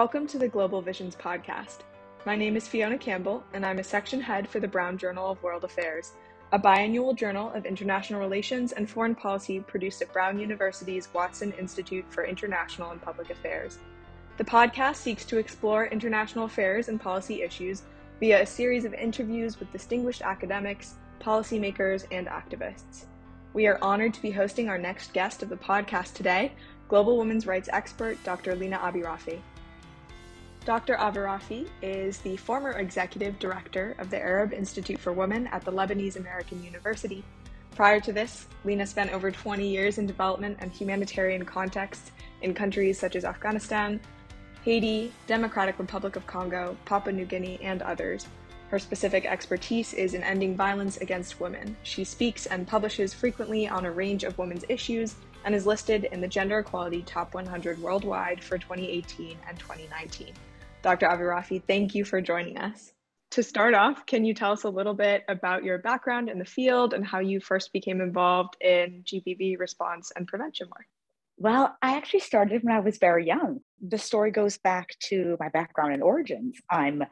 Welcome to the Global Visions podcast. My name is Fiona Campbell, and I'm a section head for the Brown Journal of World Affairs, a biannual journal of international relations and foreign policy produced at Brown University's Watson Institute for International and Public Affairs. The podcast seeks to explore international affairs and policy issues via a series of interviews with distinguished academics, policymakers, and activists. We are honored to be hosting our next guest of the podcast today, global women's rights expert Dr. Lina AbiRafeh. Dr. AbiRafeh is the former executive director of the Arab Institute for Women at the Lebanese American University. Prior to this, Lina spent over 20 years in development and humanitarian contexts in countries such as Afghanistan, Haiti, Democratic Republic of Congo, Papua New Guinea, and others. Her specific expertise is in ending violence against women. She speaks and publishes frequently on a range of women's issues and is listed in the Gender Equality Top 100 worldwide for 2018 and 2019. Dr. AbiRafeh, thank you for joining us. To start off, can you tell us a little bit about your background in the field and how you first became involved in GBV response and prevention work? Well, I actually started when I was very young. The story goes back to my background and origins. I'm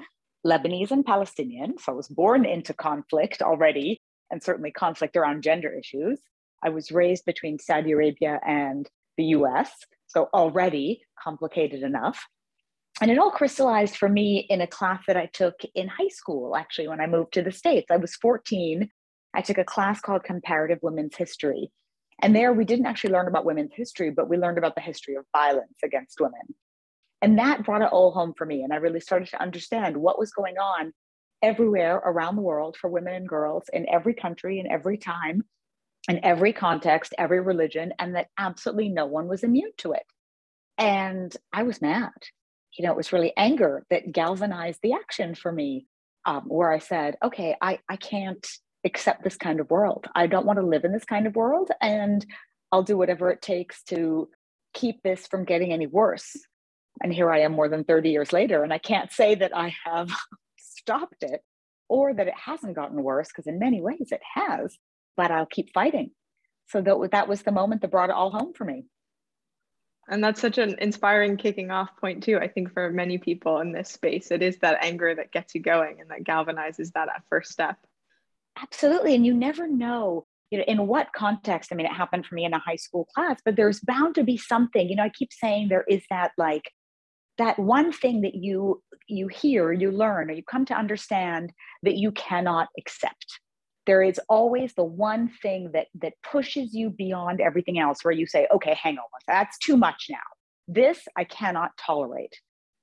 Lebanese and Palestinian, so I was born into conflict already, and certainly conflict around gender issues. I was raised between Saudi Arabia and the US, so already complicated enough and it all crystallized for me in a class that I took in high school, actually, when I moved to the States. I was 14. I took a class called Comparative Women's History. And there we didn't actually learn about women's history, but we learned about the history of violence against women. And that brought it all home for me. And I really started to understand what was going on everywhere around the world for women and girls in every country, in every time, in every context, every religion, and that absolutely no one was immune to it. And I was mad you know, it was really anger that galvanized the action for me, um, where I said, okay, I, I can't accept this kind of world. I don't want to live in this kind of world. And I'll do whatever it takes to keep this from getting any worse. And here I am more than 30 years later, and I can't say that I have stopped it or that it hasn't gotten worse, because in many ways it has, but I'll keep fighting. So that, that was the moment that brought it all home for me. And that's such an inspiring kicking off point, too. I think for many people in this space, it is that anger that gets you going and that galvanizes that first step. Absolutely. And you never know, you know, in what context. I mean, it happened for me in a high school class, but there's bound to be something, you know, I keep saying there is that like, that one thing that you you hear you learn or you come to understand that you cannot accept there is always the one thing that that pushes you beyond everything else where you say okay hang on that's too much now. This i cannot tolerate.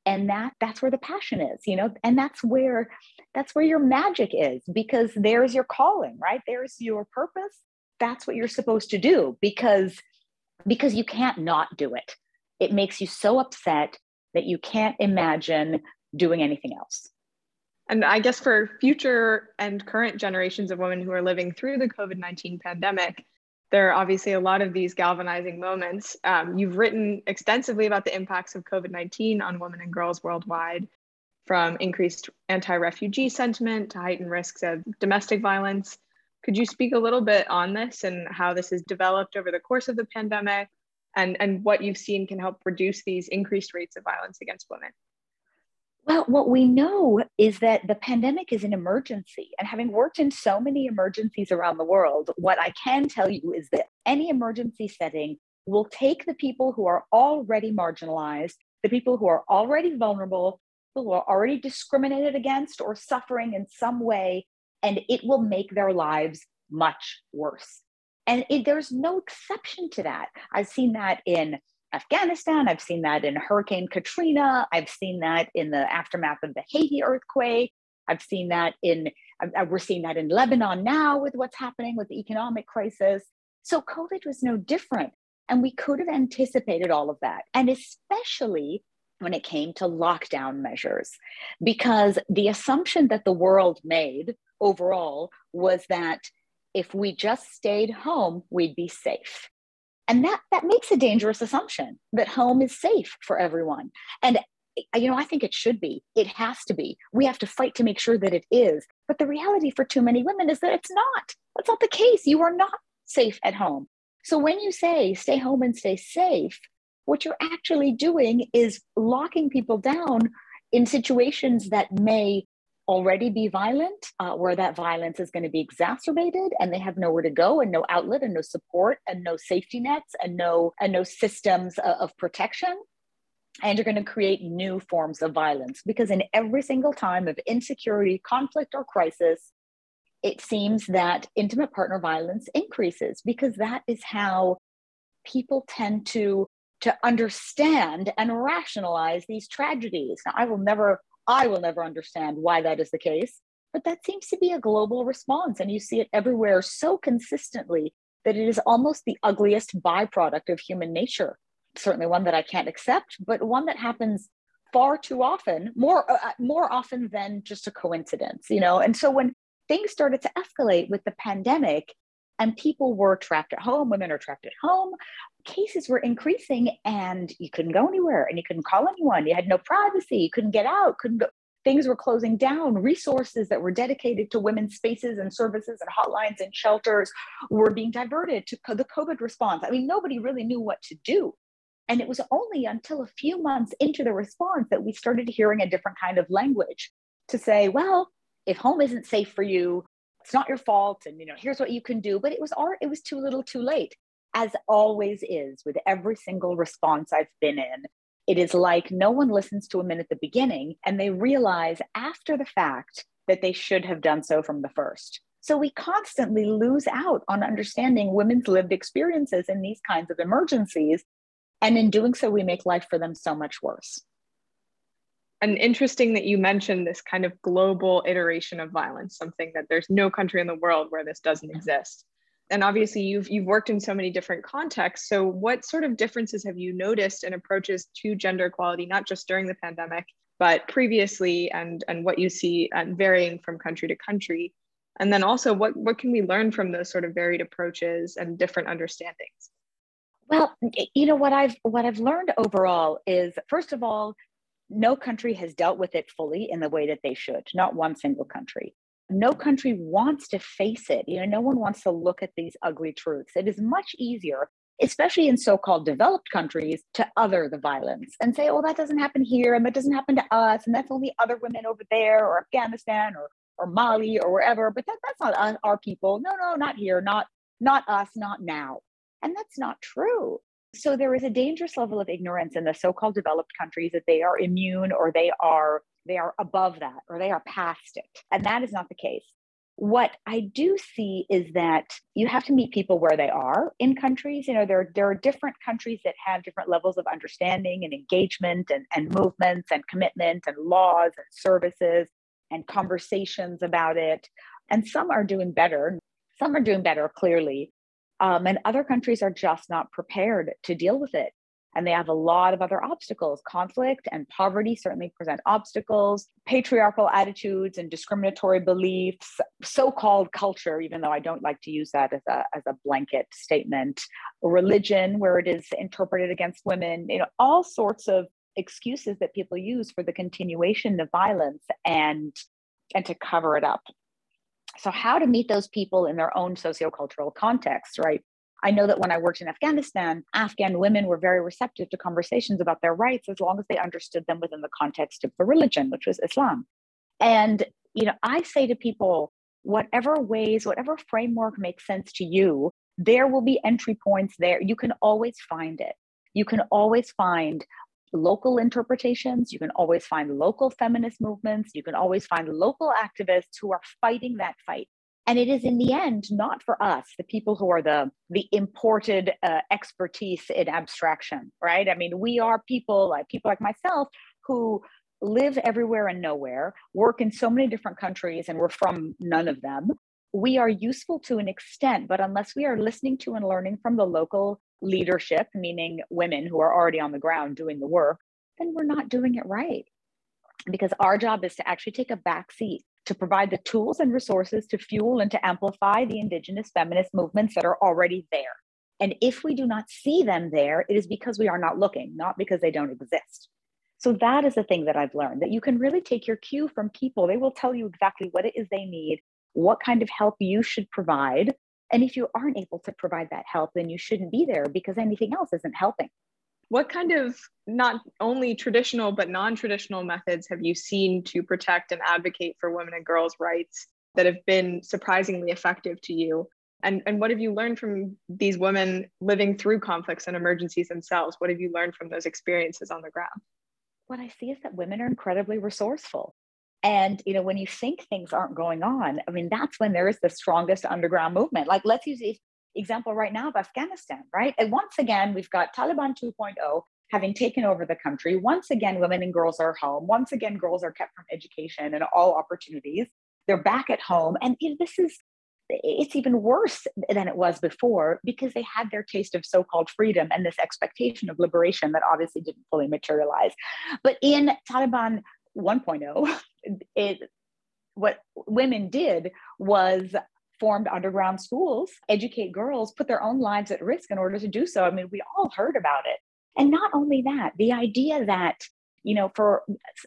And that that's where the passion is you know and that's where that's where your magic is because there's your calling right? There's your purpose. That's what you're supposed to do because because you can't not do it. It makes you so upset that you can't imagine doing anything else and I guess for future and current generations of women who are living through the COVID 19 pandemic, there are obviously a lot of these galvanizing moments. Um, you've written extensively about the impacts of COVID 19 on women and girls worldwide, from increased anti refugee sentiment to heightened risks of domestic violence. Could you speak a little bit on this and how this has developed over the course of the pandemic and, and what you've seen can help reduce these increased rates of violence against women? Well, what we know is that the pandemic is an emergency. And having worked in so many emergencies around the world, what I can tell you is that any emergency setting will take the people who are already marginalized, the people who are already vulnerable, who are already discriminated against or suffering in some way, and it will make their lives much worse. And it, there's no exception to that. I've seen that in Afghanistan. I've seen that in Hurricane Katrina. I've seen that in the aftermath of the Haiti earthquake. I've seen that in, we're seeing that in Lebanon now with what's happening with the economic crisis. So COVID was no different. And we could have anticipated all of that. And especially when it came to lockdown measures, because the assumption that the world made overall was that if we just stayed home, we'd be safe and that that makes a dangerous assumption that home is safe for everyone. And you know i think it should be. It has to be. We have to fight to make sure that it is. But the reality for too many women is that it's not. That's not the case. You are not safe at home. So when you say stay home and stay safe what you're actually doing is locking people down in situations that may already be violent, uh, where that violence is going to be exacerbated, and they have nowhere to go, and no outlet, and no support, and no safety nets, and no and no systems of, of protection. And you're going to create new forms of violence because in every single time of insecurity, conflict, or crisis, it seems that intimate partner violence increases because that is how people tend to to understand and rationalize these tragedies. Now, I will never I will never understand why that is the case, but that seems to be a global response. And you see it everywhere so consistently that it is almost the ugliest byproduct of human nature. Certainly one that I can't accept, but one that happens far too often, more, uh, uh more often than just a coincidence, you know? And so when things started to escalate with the pandemic, and people were trapped at home women are trapped at home. Cases were increasing and you couldn't go anywhere and you couldn't call anyone. You had no privacy. You couldn't get out couldn't go. Things were closing down. Resources that were dedicated to women's spaces and services and hotlines and shelters were being diverted to the covid response. I mean nobody really knew what to do. And it was only until a few months into the response that we started hearing a different kind of language to say well if home isn't safe for you it's not your fault and you know here's what you can do but it was all it was too little too late. As always is with every single response i've been in it is like no one listens to them at the beginning and they realize after the fact that they should have done so from the first. So we constantly lose out on understanding women's lived experiences in these kinds of emergencies. And in doing so we make life for them so much worse and interesting that you mentioned this kind of global iteration of violence something that there's no country in the world where this doesn't exist. And obviously you've you've worked in so many different contexts. So what sort of differences have you noticed in approaches to gender equality not just during the pandemic but previously and and what you see and varying from country to country? And then also what what can we learn from those sort of varied approaches and different understandings? Well you know what i've what i've learned overall is first of all no country has dealt with it fully in the way that they should, not one single country. No country wants to face it. You know, no one wants to look at these ugly truths. It is much easier, especially in so-called developed countries, to other the violence and say, "Oh, that doesn't happen here, and that doesn't happen to us, and that's only other women over there, or Afghanistan, or or Mali, or wherever." But that, that's not our people. No, no, not here, not not us, not now. And that's not true. So there is a dangerous level of ignorance in the so-called developed countries that they are immune or they are they are above that or they are past it. And that is not the case. What I do see is that you have to meet people where they are in countries. You know, there, there are different countries that have different levels of understanding and engagement and, and movements and commitment and laws and services and conversations about it. And some are doing better. Some are doing better, clearly. Um, and other countries are just not prepared to deal with it. And they have a lot of other obstacles. Conflict and poverty certainly present obstacles, patriarchal attitudes and discriminatory beliefs, so called culture, even though I don't like to use that as a, as a blanket statement, religion, where it is interpreted against women, you know, all sorts of excuses that people use for the continuation of violence and and to cover it up so, how to meet those people in their own sociocultural context, right? I know that when I worked in Afghanistan, Afghan women were very receptive to conversations about their rights as long as they understood them within the context of the religion, which was Islam. And, you know, I say to people, whatever ways, whatever framework makes sense to you, there will be entry points there. You can always find it. You can always find local interpretations. You can always find local feminist movements. You can always find local activists who are fighting that fight. And it is in the end not for us, the people who are the the imported uh, expertise in abstraction, right? I mean, we are people like people like myself who live everywhere and nowhere, work in so many different countries, and we're from none of them. We are useful to an extent, but unless we are listening to and learning from the local leadership, meaning women who are already on the ground doing the work, then we're not doing it right. Because our job is to actually take a back seat to provide the tools and resources to fuel and to amplify the Indigenous feminist movements that are already there. And if we do not see them there, it is because we are not looking, not because they don't exist. So that is the thing that I've learned that you can really take your cue from people. They will tell you exactly what it is they need, what kind of help you should provide, and if you aren't able to provide that help, then you shouldn't be there because anything else isn't helping. What kind of not only traditional but non-traditional methods have you seen to protect and advocate for women and girls' rights that have been surprisingly effective to you? And, and what have you learned from these women living through conflicts and emergencies themselves? What have you learned from those experiences on the ground? What I see is that women are incredibly resourceful. And you know, when you think things aren't going on, I mean, that's when there is the strongest underground movement. Like let's use the example right now of Afghanistan, right? And once again, we've got Taliban 2.0 having taken over the country. Once again, women and girls are home. Once again, girls are kept from education and all opportunities. They're back at home. And you know, this is it's even worse than it was before because they had their taste of so-called freedom and this expectation of liberation that obviously didn't fully materialize. But in Taliban 1.0, it what women did was formed underground schools, educate girls, put their own lives at risk in order to do so. I mean, we all heard about it. And not only that, the idea that, you know, for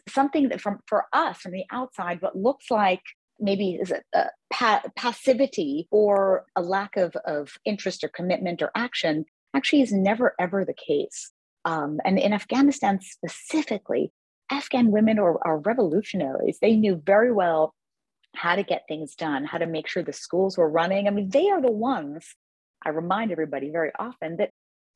something that from for us from the outside, what looks like maybe is a, a pa- passivity or a lack of, of interest or commitment or action actually is never ever the case. Um, and in Afghanistan specifically, Afghan women are, are revolutionaries. They knew very well how to get things done, how to make sure the schools were running. I mean, they are the ones, I remind everybody very often, that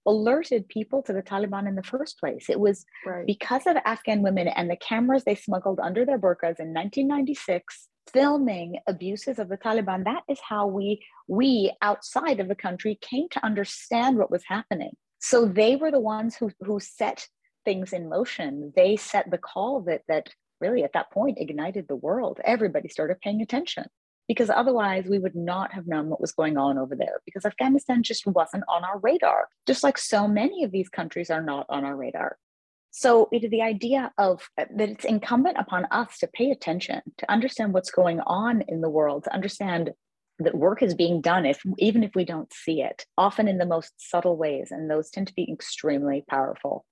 alerted people to the Taliban in the first place. It was right. because of Afghan women and the cameras they smuggled under their burqas in 1996 filming abuses of the Taliban. That is how we we outside of the country came to understand what was happening. So they were the ones who who set things in motion. They set the call that that really at that point ignited the world. Everybody started paying attention because otherwise we would not have known what was going on over there because Afghanistan just wasn't on our radar, just like so many of these countries are not on our radar. So it is the idea of uh, that it's incumbent upon us to pay attention, to understand what's going on in the world, to understand that work is being done if even if we don't see it, often in the most subtle ways, and those tend to be extremely powerful.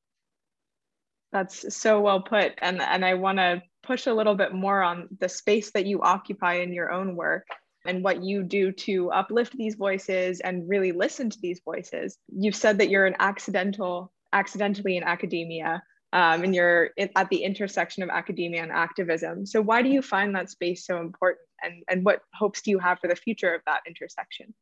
That's so well put. And, and I want to push a little bit more on the space that you occupy in your own work and what you do to uplift these voices and really listen to these voices. You've said that you're an accidental, accidentally in academia, um, and you're at the intersection of academia and activism. So why do you find that space so important, and and what hopes do you have for the future of that intersection?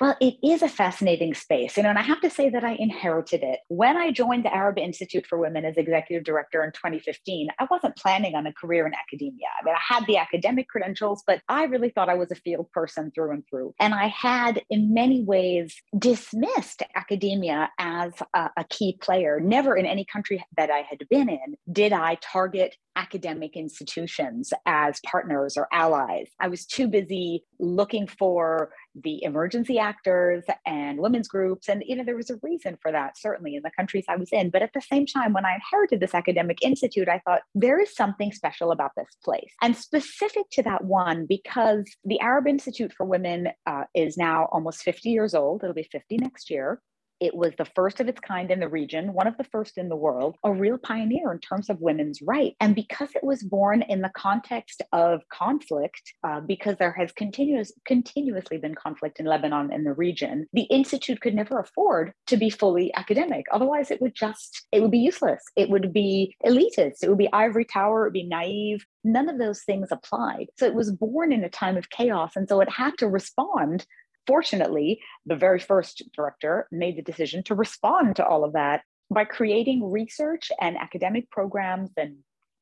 Well, it is a fascinating space. You know, and I have to say that I inherited it. When I joined the Arab Institute for Women as executive director in 2015, I wasn't planning on a career in academia. I mean, I had the academic credentials, but I really thought I was a field person through and through. And I had, in many ways, dismissed academia as a, a key player. Never in any country that I had been in did I target academic institutions as partners or allies. I was too busy looking for the emergency actors and women's groups. And, you know, there was a reason for that, certainly in the countries I was in. But at the same time, when I inherited this academic institute, I thought there is something special about this place. And specific to that one, because the Arab Institute for Women uh, is now almost 50 years old, it'll be 50 next year. It was the first of its kind in the region, one of the first in the world, a real pioneer in terms of women's rights. And because it was born in the context of conflict, uh, because there has continuous, continuously been conflict in Lebanon and the region, the Institute could never afford to be fully academic. Otherwise, it would just, it would be useless. It would be elitist. It would be ivory tower. It would be naive. None of those things applied. So it was born in a time of chaos. And so it had to respond Fortunately, the very first director made the decision to respond to all of that by creating research and academic programs and,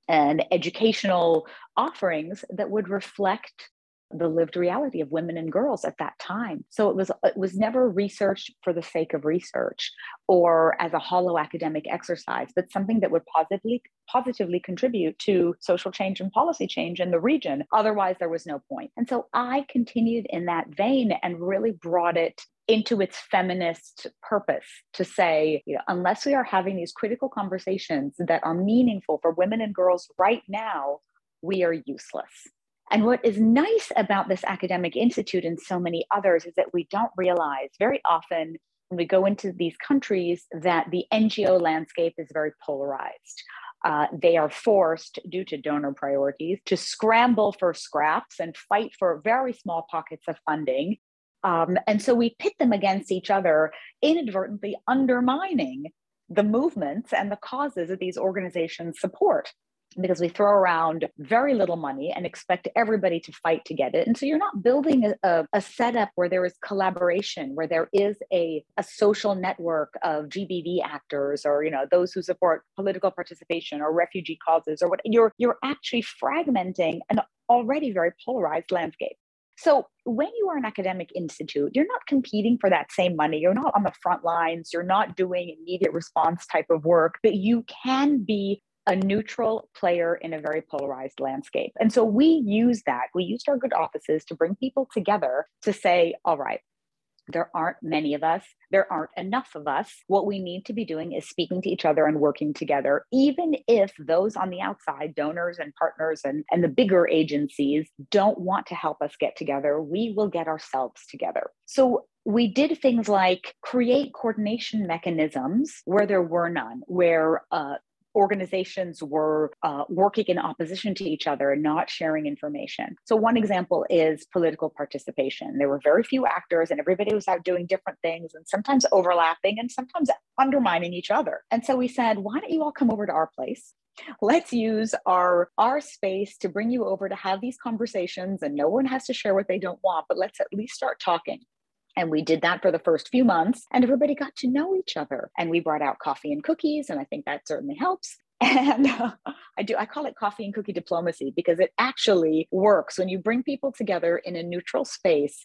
and educational offerings that would reflect the lived reality of women and girls at that time. So it was it was never researched for the sake of research or as a hollow academic exercise, but something that would positively positively contribute to social change and policy change in the region. Otherwise, there was no point. And so I continued in that vein and really brought it into its feminist purpose to say, you know, unless we are having these critical conversations that are meaningful for women and girls right now, we are useless. And what is nice about this academic institute and so many others is that we don't realize very often when we go into these countries that the NGO landscape is very polarized. Uh, they are forced, due to donor priorities, to scramble for scraps and fight for very small pockets of funding. Um, and so we pit them against each other, inadvertently undermining the movements and the causes that these organizations support because we throw around very little money and expect everybody to fight to get it. And so you're not building a, a, setup where there is collaboration, where there is a, a social network of GBV actors or, you know, those who support political participation or refugee causes or what you're, you're actually fragmenting an already very polarized landscape. So when you are an academic institute, you're not competing for that same money. You're not on the front lines. You're not doing immediate response type of work, but you can be a neutral player in a very polarized landscape. And so we use that. We used our good offices to bring people together to say, all right, there aren't many of us. There aren't enough of us. What we need to be doing is speaking to each other and working together, even if those on the outside, donors and partners and, and the bigger agencies, don't want to help us get together. We will get ourselves together. So we did things like create coordination mechanisms where there were none, where uh, organizations were uh, working in opposition to each other and not sharing information. So, one example is political participation. There were very few actors, and everybody was out doing different things and sometimes overlapping and sometimes undermining each other. And so, we said, why don't you all come over to our place? let's use our our space to bring you over to have these conversations and no one has to share what they don't want but let's at least start talking and we did that for the first few months, and everybody got to know each other. And we brought out coffee and cookies, and I think that certainly helps. And uh, I do, I call it coffee and cookie diplomacy because it actually works when you bring people together in a neutral space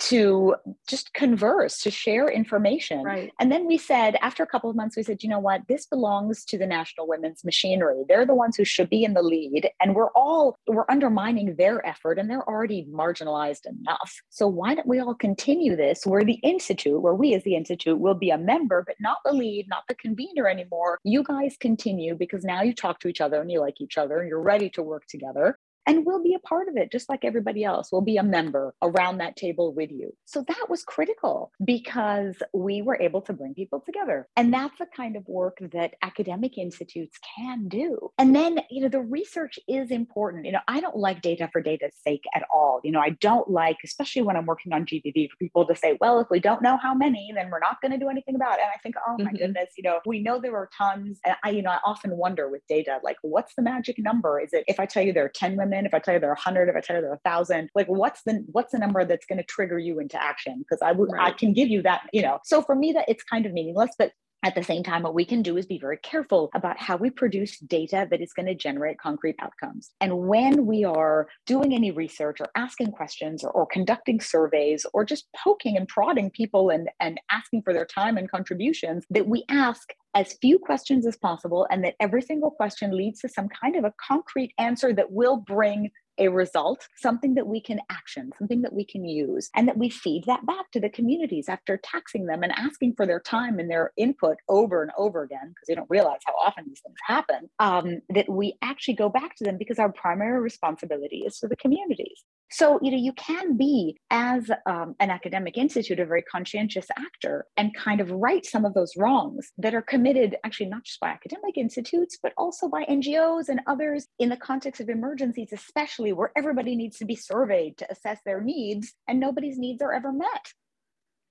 to just converse, to share information. Right. And then we said, after a couple of months, we said, you know what, this belongs to the National Women's Machinery. They're the ones who should be in the lead. And we're all, we're undermining their effort and they're already marginalized enough. So why don't we all continue this where the Institute, where we as the Institute will be a member, but not the lead, not the convener anymore. You guys continue because now you talk to each other and you like each other and you're ready to work together and we'll be a part of it just like everybody else. We'll be a member around that table with you. So that was critical because we were able to bring people together. And that's the kind of work that academic institutes can do. And then, you know, the research is important. You know, I don't like data for data's sake at all. You know, I don't like, especially when I'm working on GBV, for people to say, well, if we don't know how many, then we're not going to do anything about it. And I think, oh my mm-hmm. goodness, you know, we know there are tons. And I, you know, I often wonder with data, like, what's the magic number? Is it if I tell you there are 10 women? If I tell you there are 100, if I tell you there are 1,000, like what's the what's the number that's going to trigger you into action? Because I would right. I can give you that, you know. So for me, that it's kind of meaningless, but at the same time, what we can do is be very careful about how we produce data that is going to generate concrete outcomes. And when we are doing any research or asking questions or, or, conducting surveys or just poking and prodding people and, and asking for their time and contributions, that we ask as few questions as possible and that every single question leads to some kind of a concrete answer that will bring a result, something that we can action, something that we can use, and that we feed that back to the communities after taxing them and asking for their time and their input over and over again, because they don't realize how often these things happen, um, that we actually go back to them because our primary responsibility is to the communities. So, you know, you can be, as um, an academic institute, a very conscientious actor and kind of right some of those wrongs that are committed, actually, not just by academic institutes, but also by NGOs and others in the context of emergencies, especially where everybody needs to be surveyed to assess their needs and nobody's needs are ever met.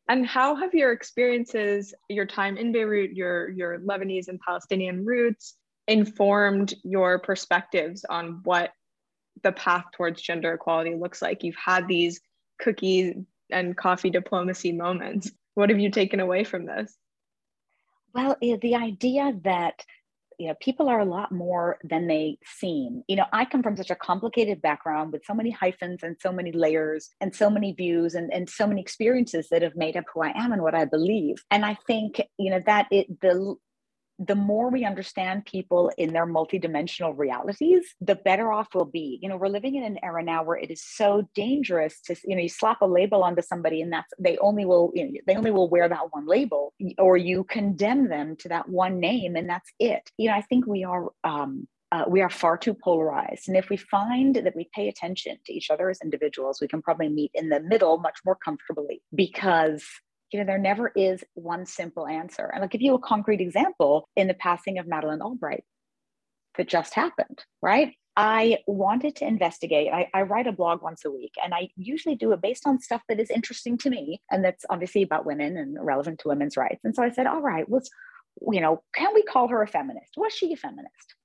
And how have your experiences, your time in Beirut, your, your Lebanese and Palestinian roots, informed your perspectives on what the path towards gender equality looks like. You've had these cookie and coffee diplomacy moments. What have you taken away from this? Well, the idea that you know people are a lot more than they seem you know i come from such a complicated background with so many hyphens and so many layers and so many views and, and so many experiences that have made up who i am and what i believe and i think you know that it the the more we understand people in their multidimensional realities, the better off we'll be. You know, we're living in an era now where it is so dangerous to, you know, you slap a label onto somebody and that's they only will, you know, they only will wear that one label, or you condemn them to that one name and that's it. You know, I think we are um uh, we are far too polarized. And if we find that we pay attention to each other as individuals, we can probably meet in the middle much more comfortably because you know, there never is one simple answer. And I'll give you a concrete example in the passing of Madeleine Albright that just happened, right? I wanted to investigate. I, I, write a blog once a week, and I usually do it based on stuff that is interesting to me, and that's obviously about women and relevant to women's rights. And so I said, all right, let's you know, can we call her a feminist? Was she a feminist?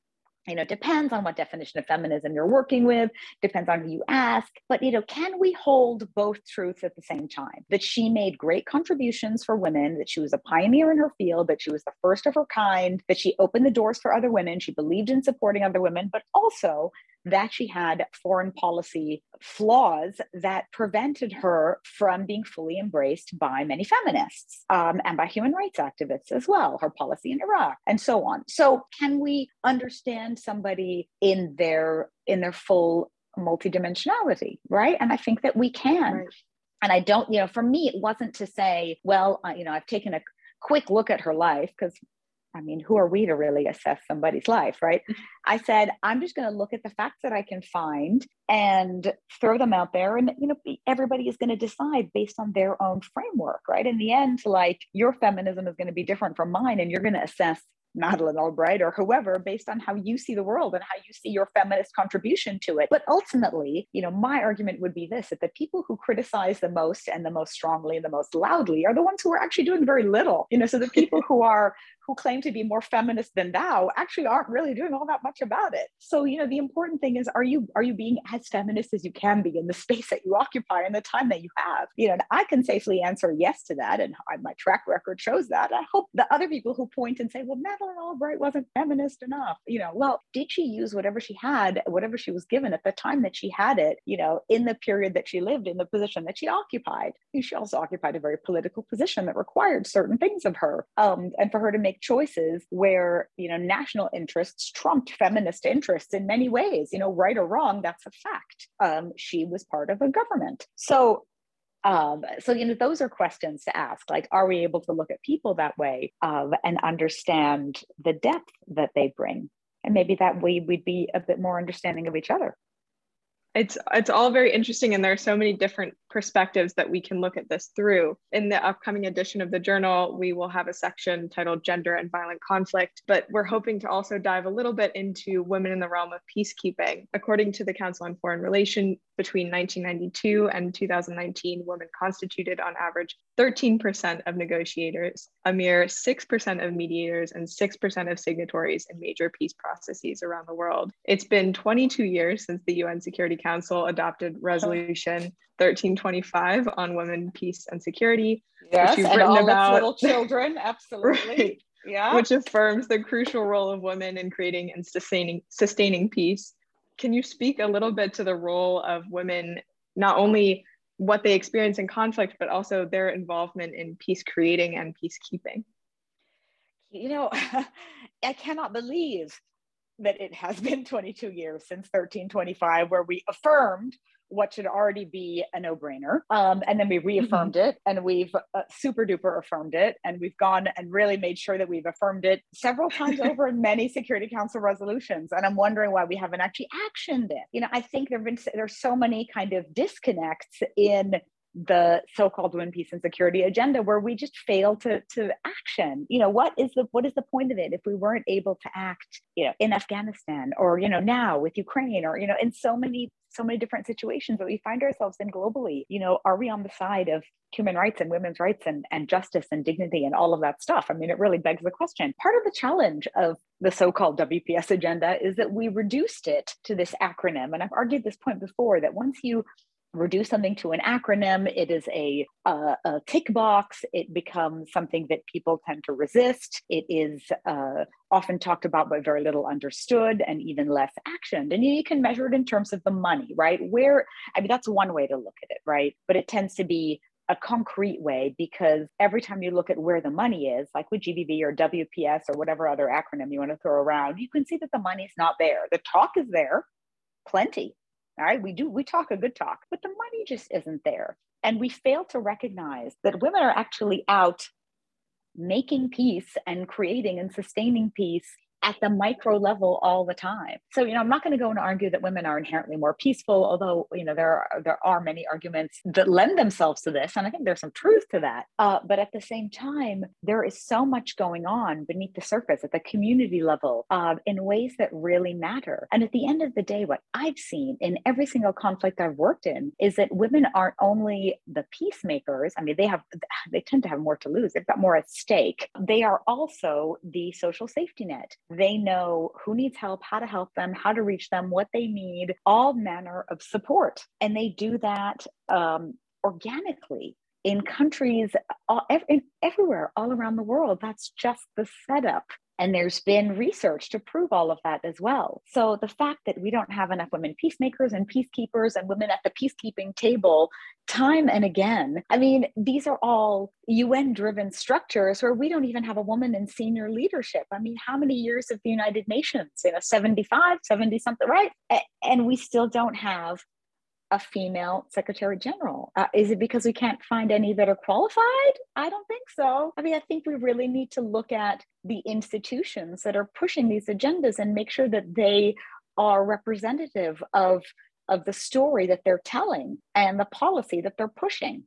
You know, depends on what definition of feminism you're working with, depends on who you ask. But, you know, can we hold both truths at the same time? That she made great contributions for women, that she was a pioneer in her field, that she was the first of her kind, that she opened the doors for other women, she believed in supporting other women, but also that she had foreign policy flaws that prevented her from being fully embraced by many feminists um, and by human rights activists as well, her policy in Iraq and so on. So can we understand somebody in their in their full multidimensionality, right? And I think that we can. Right. And I don't, you know, for me, it wasn't to say, well, uh, you know, I've taken a quick look at her life because I mean, who are we to really assess somebody's life, right? Mm-hmm. I said, I'm just going to look at the facts that I can find and throw them out there. And, you know, everybody is going to decide based on their own framework, right? In the end, like your feminism is going to be different from mine, and you're going to assess Madeleine Albright or whoever based on how you see the world and how you see your feminist contribution to it. But ultimately, you know, my argument would be this that the people who criticize the most and the most strongly and the most loudly are the ones who are actually doing very little. You know, so the people who are who claim to be more feminist than thou actually aren't really doing all that much about it. So, you know, the important thing is are you are you being as feminist as you can be in the space that you occupy and the time that you have? You know, I can safely answer yes to that and my track record shows that. I hope the other people who point and say, well, Madeleine Albright wasn't feminist enough, you know, well, did she use whatever she had, whatever she was given at the time that she had it, you know, in the period that she lived in the position that she occupied? She also occupied a very political position that required certain things of her. Um, and for her to make make choices where you know national interests trumped feminist interests in many ways. You know right or wrong that's a fact. Um, she was part of a government. So um, so you know those are questions to ask. Like are we able to look at people that way uh, and understand the depth that they bring? And maybe that way we'd be a bit more understanding of each other. It's it's all very interesting and there are so many different perspectives that we can look at this through. In the upcoming edition of the journal we will have a section titled gender and violent conflict but we're hoping to also dive a little bit into women in the realm of peacekeeping. According to the council on foreign relations between 1992 and 2019 women constituted on average 13% of negotiators a mere 6% of mediators and 6% of signatories in major peace processes around the world. It's been 22 years since the un security Council adopted oh. Resolution 1325 on women, peace, and security. Yes, which you've and written all about. little children, absolutely. right, yeah. Which affirms the crucial role of women in creating and sustaining sustaining peace. Can you speak a little bit to the role of women, not only what they experience in conflict, but also their involvement in peace creating and peacekeeping? You know, I cannot believe that it has been 22 years since 1325, where we affirmed what should already be a no-brainer. Um, and then we reaffirmed mm-hmm. it and we've uh, super duper affirmed it. And we've gone and really made sure that we've affirmed it several times over in many security council resolutions. And i'm wondering why we haven't actually actioned it. You know i think there have been there's so many kind of disconnects in the so-called peace and security agenda where we just fail to to action. You know what is the what is the point of it if we weren't able to act you know in afghanistan or you know now with ukraine or you know in so many so many different situations that we find ourselves in globally? You know are we on the side of human rights and women's rights and, and justice and dignity and all of that stuff? I mean it really begs the question. Part of the challenge of the so-called wps agenda is that we reduced it to this acronym. And i've argued this point before that once you reduce something to an acronym, it is a, a, a, tick box. It becomes something that people tend to resist. It is uh, often talked about but very little understood and even less actioned. And you can measure it in terms of the money, right? Where, I mean, that's one way to look at it, right? But it tends to be a concrete way because every time you look at where the money is, like with GBV or WPS or whatever other acronym you want to throw around, you can see that the money's not there. The talk is there, plenty, all right, we do, we talk a good talk, but the money just isn't there. And we fail to recognize that women are actually out making peace and creating and sustaining peace at the micro level all the time. So, you know, I'm not going to go and argue that women are inherently more peaceful, although, you know, there are, there are many arguments that lend themselves to this. And I think there's some truth to that. Uh, but at the same time, there is so much going on beneath the surface at the community level uh, in ways that really matter. And at the end of the day, what I've seen in every single conflict I've worked in is that women aren't only the peacemakers. I mean, they have, they tend to have more to lose. They've got more at stake. They are also the social safety net they know who needs help, how to help them, how to reach them, what they need, all manner of support. And they do that um, organically in countries all, everywhere, all around the world. That's just the setup. And there's been research to prove all of that as well. So the fact that we don't have enough women peacemakers and peacekeepers and women at the peacekeeping table time and again, I mean, these are all UN driven structures where we don't even have a woman in senior leadership. I mean, how many years of the United Nations? You know, 75, 70 something, right? And we still don't have a female secretary general? Uh, is it because we can't find any that are qualified? I don't think so. I mean, I think we really need to look at the institutions that are pushing these agendas and make sure that they are representative of of the story that they're telling and the policy that they're pushing.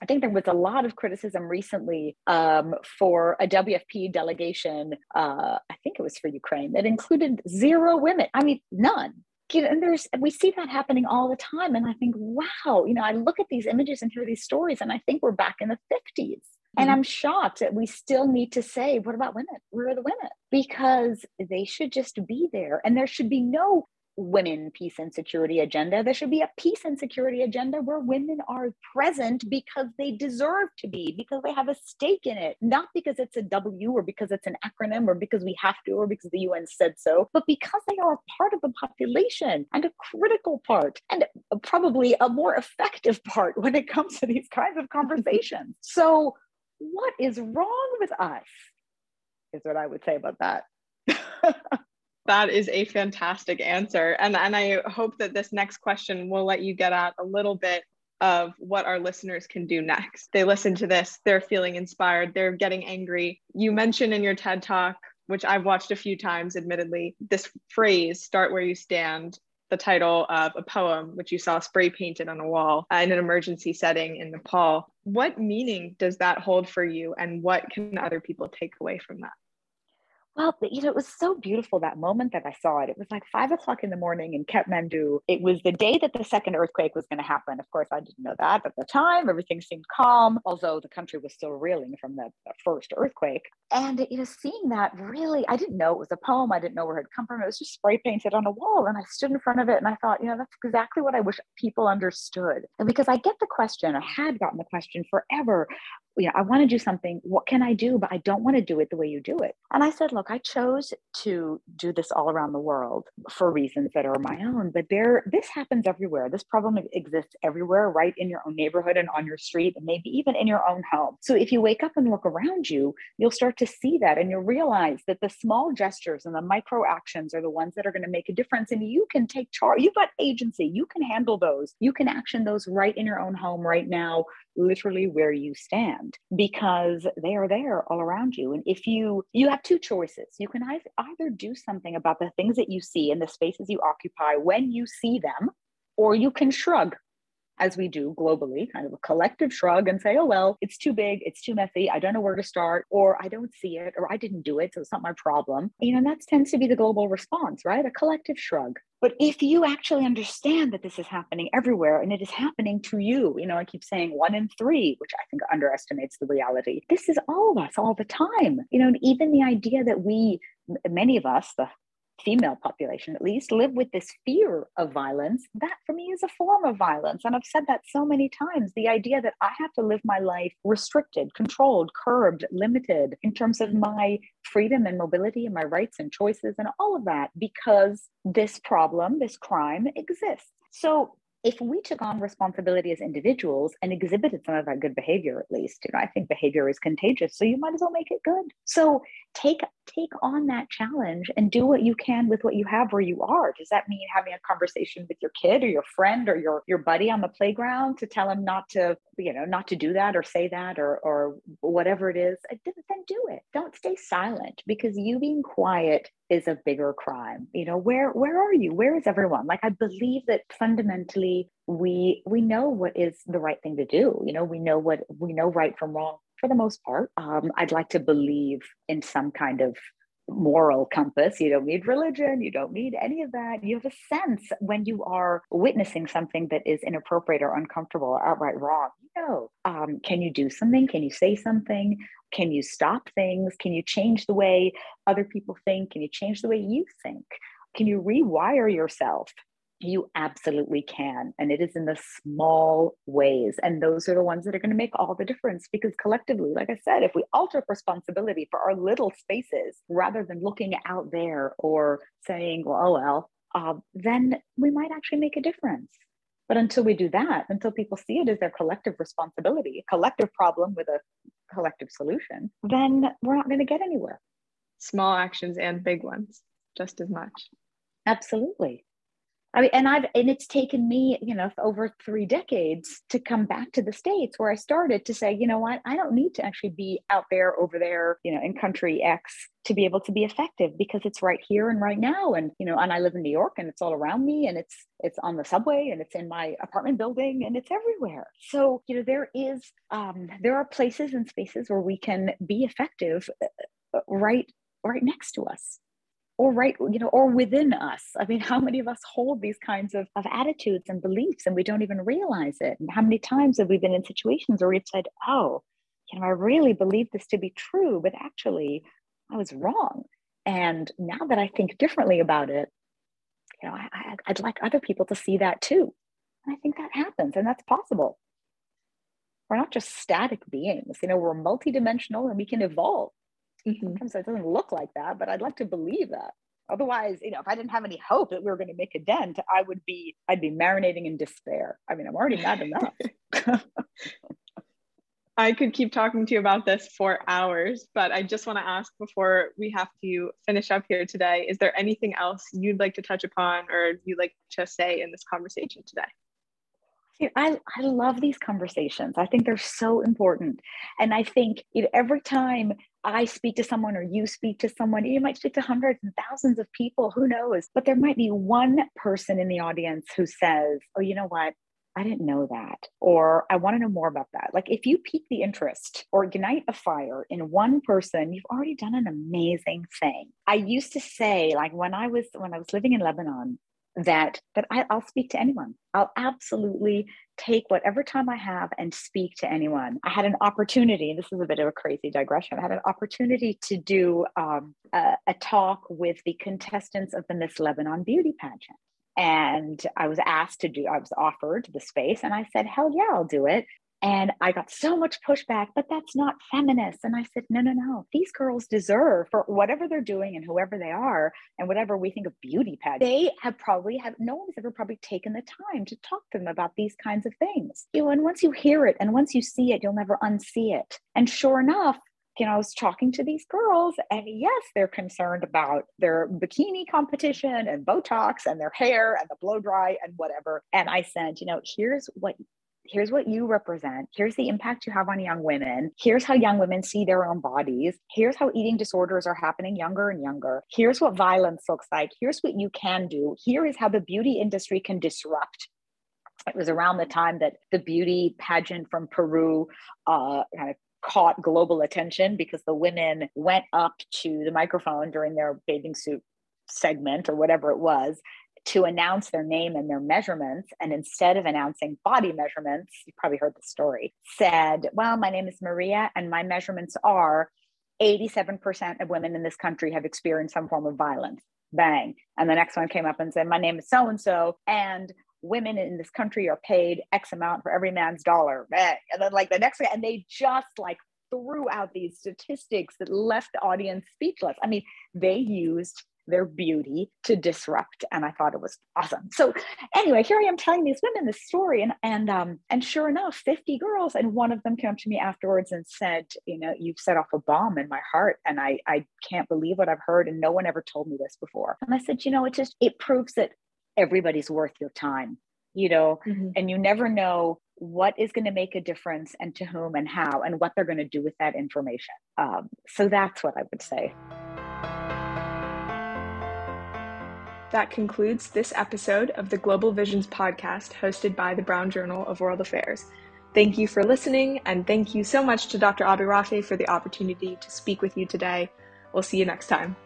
I think there was a lot of criticism recently um, for a WFP delegation. Uh, I think it was for Ukraine that included zero women. I mean, none you know, and there's we see that happening all the time. And I think, wow, you know, I look at these images and hear these stories, and I think we're back in the 50s. Mm-hmm. And I'm shocked that we still need to say, what about women? Where are the women? Because they should just be there. And there should be no women peace and security agenda. There should be a peace and security agenda where women are present because they deserve to be, because they have a stake in it, not because it's a W or because it's an acronym or because we have to or because the UN said so, but because they are a part of the population and a critical part and probably a more effective part when it comes to these kinds of conversations. so, what is wrong with us? Is what I would say about that. that is a fantastic answer. And, and I hope that this next question will let you get at a little bit of what our listeners can do next. They listen to this, they're feeling inspired, they're getting angry. You mentioned in your TED talk, which I've watched a few times, admittedly, this phrase, start where you stand, the title of a poem, which you saw spray painted on a wall uh, in an emergency setting in Nepal. What meaning does that hold for you, and what can other people take away from that? Well, you know, it was so beautiful that moment that I saw it. It was like five o'clock in the morning in Kathmandu. It was the day that the second earthquake was going to happen. Of course, I didn't know that at the time. Everything seemed calm, although the country was still reeling from the, the first earthquake. And you know, seeing that really, I didn't know it was a poem. I didn't know where it had come from. It was just spray painted on a wall, and I stood in front of it and I thought, you know, that's exactly what I wish people understood. And because I get the question, I had gotten the question forever. Oh, you know, I want to do something. What can I do? But I don't want to do it the way you do it. And I said, look, I chose to do this all around the world for reasons that are my own, but there this happens everywhere. This problem exists everywhere, right in your own neighborhood and on your street, and maybe even in your own home. So if you wake up and look around you, you'll start to see that and you'll realize that the small gestures and the micro actions are the ones that are going to make a difference. And you can take charge, you've got agency, you can handle those, you can action those right in your own home right now literally where you stand because they are there all around you. And if you you have two choices. You can either do something about the things that you see in the spaces you occupy when you see them or you can shrug as we do globally, kind of a collective shrug and say, oh, well, it's too big, it's too messy, I don't know where to start, or I don't see it, or I didn't do it, so it's not my problem. You know, that tends to be the global response, right? A collective shrug. But if you actually understand that this is happening everywhere and it is happening to you, you know, I keep saying one in three, which I think underestimates the reality. This is all of us all the time. You know, and even the idea that we, many of us, the female population at least, live with this fear of violence, that for me is a form of violence. And I've said that so many times the idea that I have to live my life restricted, controlled, curbed, limited in terms of my freedom and mobility and my rights and choices and all of that because this problem, this crime exists. So if we took on responsibility as individuals and exhibited some of that good behavior at least you know i think behavior is contagious so you might as well make it good so take take on that challenge and do what you can with what you have where you are. Does that mean having a conversation with your kid or your friend or your your buddy on the playground to tell him not to, you know, not to do that or say that or or whatever it is? Then do it. Don't stay silent because you being quiet is a bigger crime. You know, where where are you? Where is everyone? Like I believe that fundamentally we we know what is the right thing to do. You know, we know what we know right from wrong for the most part. Um, I'd like to believe in some kind of moral compass. You don't need religion. You don't need any of that. You have a sense when you are witnessing something that is inappropriate or uncomfortable or outright wrong. You know, um, can you do something? Can you say something? Can you stop things? Can you change the way other people think? Can you change the way you think? Can you rewire yourself you absolutely can. And it is in the small ways. And those are the ones that are going to make all the difference because collectively, like I said, if we all took responsibility for our little spaces rather than looking out there or saying, well, oh, well, uh, then we might actually make a difference. But until we do that, until people see it as their collective responsibility, a collective problem with a collective solution, then we're not going to get anywhere. Small actions and big ones, just as much. Absolutely. I mean, and I've and it's taken me, you know, over three decades to come back to the states where I started to say, you know what, I don't need to actually be out there over there, you know, in country X to be able to be effective because it's right here and right now. And you know, and I live in New York, and it's all around me, and it's it's on the subway, and it's in my apartment building, and it's everywhere. So you know, there is um, there are places and spaces where we can be effective, uh, uh, right right next to us or right you know or within us. I mean how many of us hold these kinds of, of attitudes and beliefs and we don't even realize it? And how many times have we been in situations where we've said oh you know i really believe this to be true? But actually i was wrong. And now that i think differently about it you know I, i'd like other people to see that too. And i think that happens and that's possible. We're not just static beings you know we're multidimensional and we can evolve Mm-hmm. Sometimes it doesn't look like that, but I'd like to believe that. Otherwise, you know, if I didn't have any hope that we were going to make a dent, I would be, I'd be marinating in despair. I mean, I'm already mad enough. I could keep talking to you about this for hours, but I just want to ask before we have to finish up here today is there anything else you'd like to touch upon or you'd like to say in this conversation today? I, I love these conversations. I think they're so important. And I think every time I speak to someone or you speak to someone, you might speak to hundreds and thousands of people, who knows? But there might be one person in the audience who says, Oh, you know what? I didn't know that. Or I want to know more about that. Like if you pique the interest or ignite a fire in one person, you've already done an amazing thing. I used to say, like when I was when I was living in Lebanon, that that I, will speak to anyone. I'll absolutely take whatever time I have and speak to anyone. I had an opportunity, this is a bit of a crazy digression. I had an opportunity to do um, a, a talk with the contestants of the Miss Lebanon beauty pageant. And I was asked to do, I was offered the space, and I said, hell yeah, I'll do it. And I got so much pushback, but that's not feminist. And I said, no, no, no. These girls deserve for whatever they're doing and whoever they are and whatever we think of beauty pageants. They have probably have no one's ever probably taken the time to talk to them about these kinds of things. You know, and once you hear it and once you see it, you'll never unsee it. And sure enough, you know, I was talking to these girls, and yes, they're concerned about their bikini competition and Botox and their hair and the blow dry and whatever. And I said, you know, here's what here's what you represent. Here's the impact you have on young women. Here's how young women see their own bodies. Here's how eating disorders are happening younger and younger. Here's what violence looks like. Here's what you can do. Here is how the beauty industry can disrupt. It was around the time that the beauty pageant from Peru uh, kind of caught global attention because the women went up to the microphone during their bathing suit segment or whatever it was to announce their name and their measurements. And instead of announcing body measurements, you probably heard the story, said, Well, my name is Maria, and my measurements are 87% of women in this country have experienced some form of violence. Bang. And the next one came up and said, My name is so and so, and women in this country are paid X amount for every man's dollar. Bang. And then, like, the next one, and they just like threw out these statistics that left the audience speechless. I mean, they used their beauty to disrupt. And I thought it was awesome. So anyway, here I am telling these women this story. And and um, and sure enough, 50 girls, and one of them came to me afterwards and said, you know, you've set off a bomb in my heart. And I I can't believe what I've heard. And no one ever told me this before. And I said, you know, it just it proves that everybody's worth your time you know mm-hmm. and you never know what is going to make a difference and to whom and how and what they're going to do with that information um, so that's what i would say that concludes this episode of the global visions podcast hosted by the brown journal of world affairs. Thank you for listening and thank you so much to dr AbiRafeh for the opportunity to speak with you today. We'll see you next time